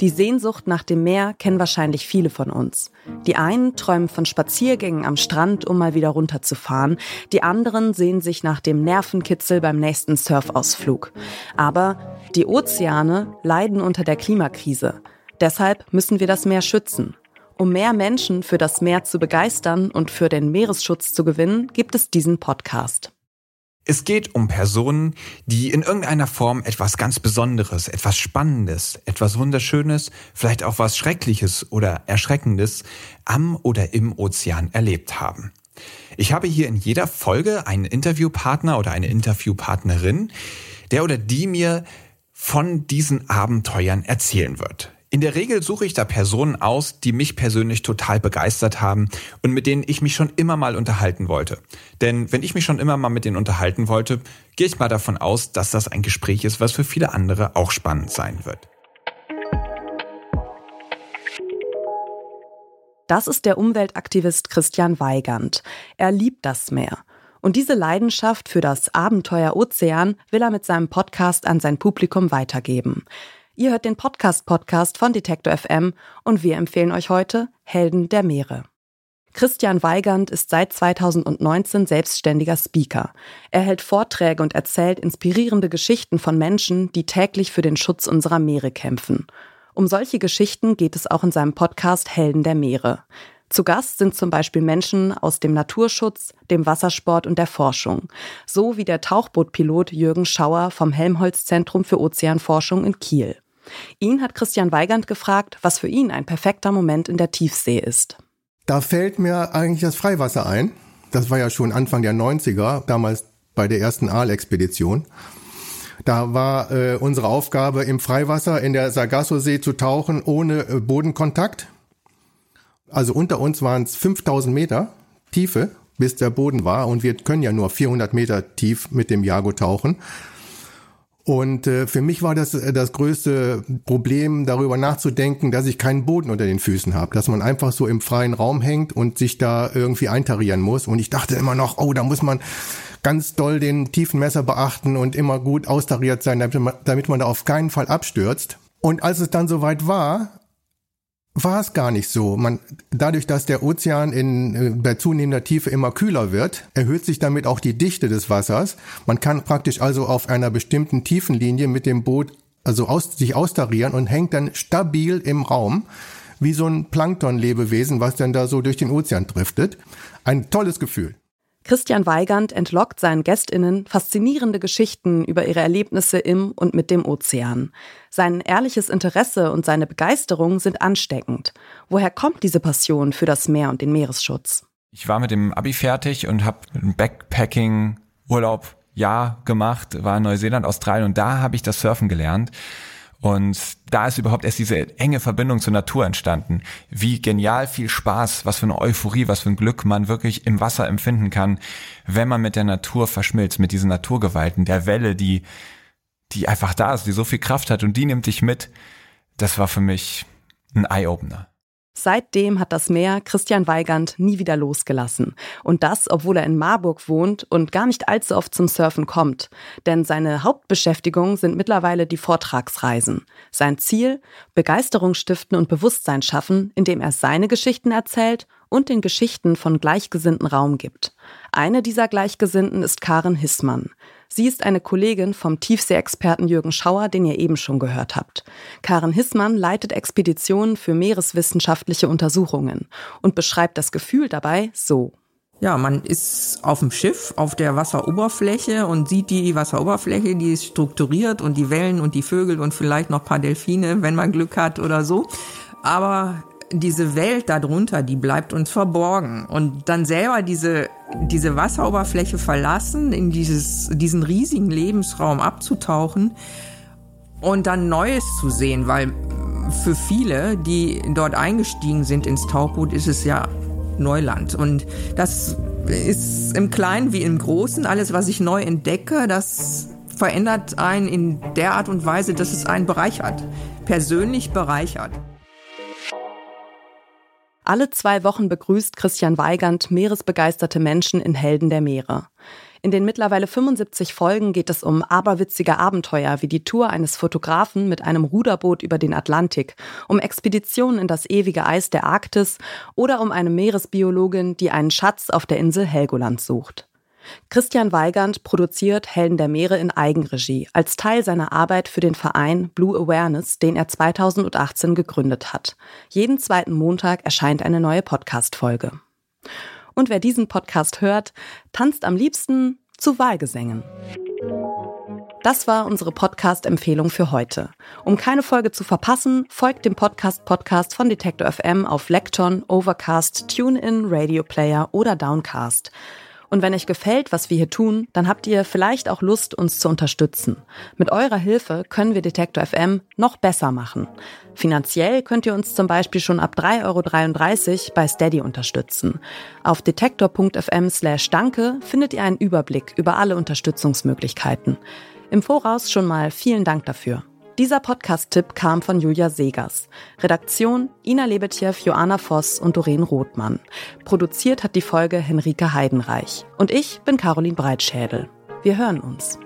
Die Sehnsucht nach dem Meer kennen wahrscheinlich viele von uns. Die einen träumen von Spaziergängen am Strand, um mal wieder runterzufahren. Die anderen sehen sich nach dem Nervenkitzel beim nächsten Surfausflug. Aber die Ozeane leiden unter der Klimakrise. Deshalb müssen wir das Meer schützen. Um mehr Menschen für das Meer zu begeistern und für den Meeresschutz zu gewinnen, gibt es diesen Podcast. Es geht um Personen, die in irgendeiner Form etwas ganz Besonderes, etwas Spannendes, etwas Wunderschönes, vielleicht auch was Schreckliches oder Erschreckendes am oder im Ozean erlebt haben. Ich habe hier in jeder Folge einen Interviewpartner oder eine Interviewpartnerin, der oder die mir von diesen Abenteuern erzählen wird. In der Regel suche ich da Personen aus, die mich persönlich total begeistert haben und mit denen ich mich schon immer mal unterhalten wollte. Denn wenn ich mich schon immer mal mit denen unterhalten wollte, gehe ich mal davon aus, dass das ein Gespräch ist, was für viele andere auch spannend sein wird. Das ist der Umweltaktivist Christian Weigand. Er liebt das Meer. Und diese Leidenschaft für das Abenteuer Ozean will er mit seinem Podcast an sein Publikum weitergeben. Ihr hört den Podcast-Podcast von Detektor FM und wir empfehlen euch heute Helden der Meere. Christian Weigand ist seit 2019 selbstständiger Speaker. Er hält Vorträge und erzählt inspirierende Geschichten von Menschen, die täglich für den Schutz unserer Meere kämpfen. Um solche Geschichten geht es auch in seinem Podcast Helden der Meere. Zu Gast sind zum Beispiel Menschen aus dem Naturschutz, dem Wassersport und der Forschung, so wie der Tauchbootpilot Jürgen Schauer vom Helmholtz Zentrum für Ozeanforschung in Kiel. Ihn hat Christian Weigand gefragt, was für ihn ein perfekter Moment in der Tiefsee ist. Da fällt mir eigentlich das Freiwasser ein. Das war ja schon Anfang der 90er, damals bei der ersten Aalexpedition. Da war äh, unsere Aufgabe, im Freiwasser in der Sargasso-See zu tauchen, ohne äh, Bodenkontakt. Also unter uns waren es 5000 Meter Tiefe, bis der Boden war. Und wir können ja nur 400 Meter tief mit dem Jago tauchen. Und äh, für mich war das äh, das größte Problem, darüber nachzudenken, dass ich keinen Boden unter den Füßen habe, dass man einfach so im freien Raum hängt und sich da irgendwie eintarieren muss. Und ich dachte immer noch, oh, da muss man ganz doll den tiefen Messer beachten und immer gut austariert sein, damit man, damit man da auf keinen Fall abstürzt. Und als es dann soweit war, war es gar nicht so. Man, dadurch, dass der Ozean in, äh, bei zunehmender Tiefe immer kühler wird, erhöht sich damit auch die Dichte des Wassers. Man kann praktisch also auf einer bestimmten Tiefenlinie mit dem Boot also aus, sich austarieren und hängt dann stabil im Raum, wie so ein Planktonlebewesen, was dann da so durch den Ozean driftet. Ein tolles Gefühl. Christian Weigand entlockt seinen Gästinnen faszinierende Geschichten über ihre Erlebnisse im und mit dem Ozean. Sein ehrliches Interesse und seine Begeisterung sind ansteckend. Woher kommt diese Passion für das Meer und den Meeresschutz? Ich war mit dem Abi fertig und habe einen Backpacking-Urlaub Jahr gemacht, war in Neuseeland, Australien und da habe ich das Surfen gelernt. Und da ist überhaupt erst diese enge Verbindung zur Natur entstanden. Wie genial viel Spaß, was für eine Euphorie, was für ein Glück man wirklich im Wasser empfinden kann, wenn man mit der Natur verschmilzt, mit diesen Naturgewalten, der Welle, die, die einfach da ist, die so viel Kraft hat und die nimmt dich mit. Das war für mich ein Eye-Opener. Seitdem hat das Meer Christian Weigand nie wieder losgelassen. Und das, obwohl er in Marburg wohnt und gar nicht allzu oft zum Surfen kommt. Denn seine Hauptbeschäftigung sind mittlerweile die Vortragsreisen. Sein Ziel? Begeisterung stiften und Bewusstsein schaffen, indem er seine Geschichten erzählt und den Geschichten von Gleichgesinnten Raum gibt. Eine dieser Gleichgesinnten ist Karen Hissmann. Sie ist eine Kollegin vom Tiefseeexperten Jürgen Schauer, den ihr eben schon gehört habt. Karen Hissmann leitet Expeditionen für meereswissenschaftliche Untersuchungen und beschreibt das Gefühl dabei so. Ja, man ist auf dem Schiff, auf der Wasseroberfläche und sieht die Wasseroberfläche, die ist strukturiert und die Wellen und die Vögel und vielleicht noch paar Delfine, wenn man Glück hat oder so. Aber diese Welt darunter, die bleibt uns verborgen. Und dann selber diese, diese Wasseroberfläche verlassen, in dieses, diesen riesigen Lebensraum abzutauchen und dann Neues zu sehen, weil für viele, die dort eingestiegen sind ins Tauchboot, ist es ja Neuland. Und das ist im Kleinen wie im Großen. Alles, was ich neu entdecke, das verändert einen in der Art und Weise, dass es einen bereichert. Persönlich bereichert. Alle zwei Wochen begrüßt Christian Weigand meeresbegeisterte Menschen in Helden der Meere. In den mittlerweile 75 Folgen geht es um aberwitzige Abenteuer wie die Tour eines Fotografen mit einem Ruderboot über den Atlantik, um Expeditionen in das ewige Eis der Arktis oder um eine Meeresbiologin, die einen Schatz auf der Insel Helgoland sucht. Christian Weigand produziert Helden der Meere in Eigenregie als Teil seiner Arbeit für den Verein Blue Awareness, den er 2018 gegründet hat. Jeden zweiten Montag erscheint eine neue Podcast-Folge. Und wer diesen Podcast hört, tanzt am liebsten zu Wahlgesängen. Das war unsere Podcast-Empfehlung für heute. Um keine Folge zu verpassen, folgt dem Podcast-Podcast von Detector FM auf Lecton, Overcast, TuneIn, Radio Player oder Downcast. Und wenn euch gefällt, was wir hier tun, dann habt ihr vielleicht auch Lust, uns zu unterstützen. Mit eurer Hilfe können wir Detektor FM noch besser machen. Finanziell könnt ihr uns zum Beispiel schon ab 3,33 Euro bei Steady unterstützen. Auf detektor.fm slash danke findet ihr einen Überblick über alle Unterstützungsmöglichkeiten. Im Voraus schon mal vielen Dank dafür. Dieser Podcast-Tipp kam von Julia Segers. Redaktion Ina Lebetjew, Joanna Voss und Doreen Rothmann. Produziert hat die Folge Henrike Heidenreich. Und ich bin Caroline Breitschädel. Wir hören uns.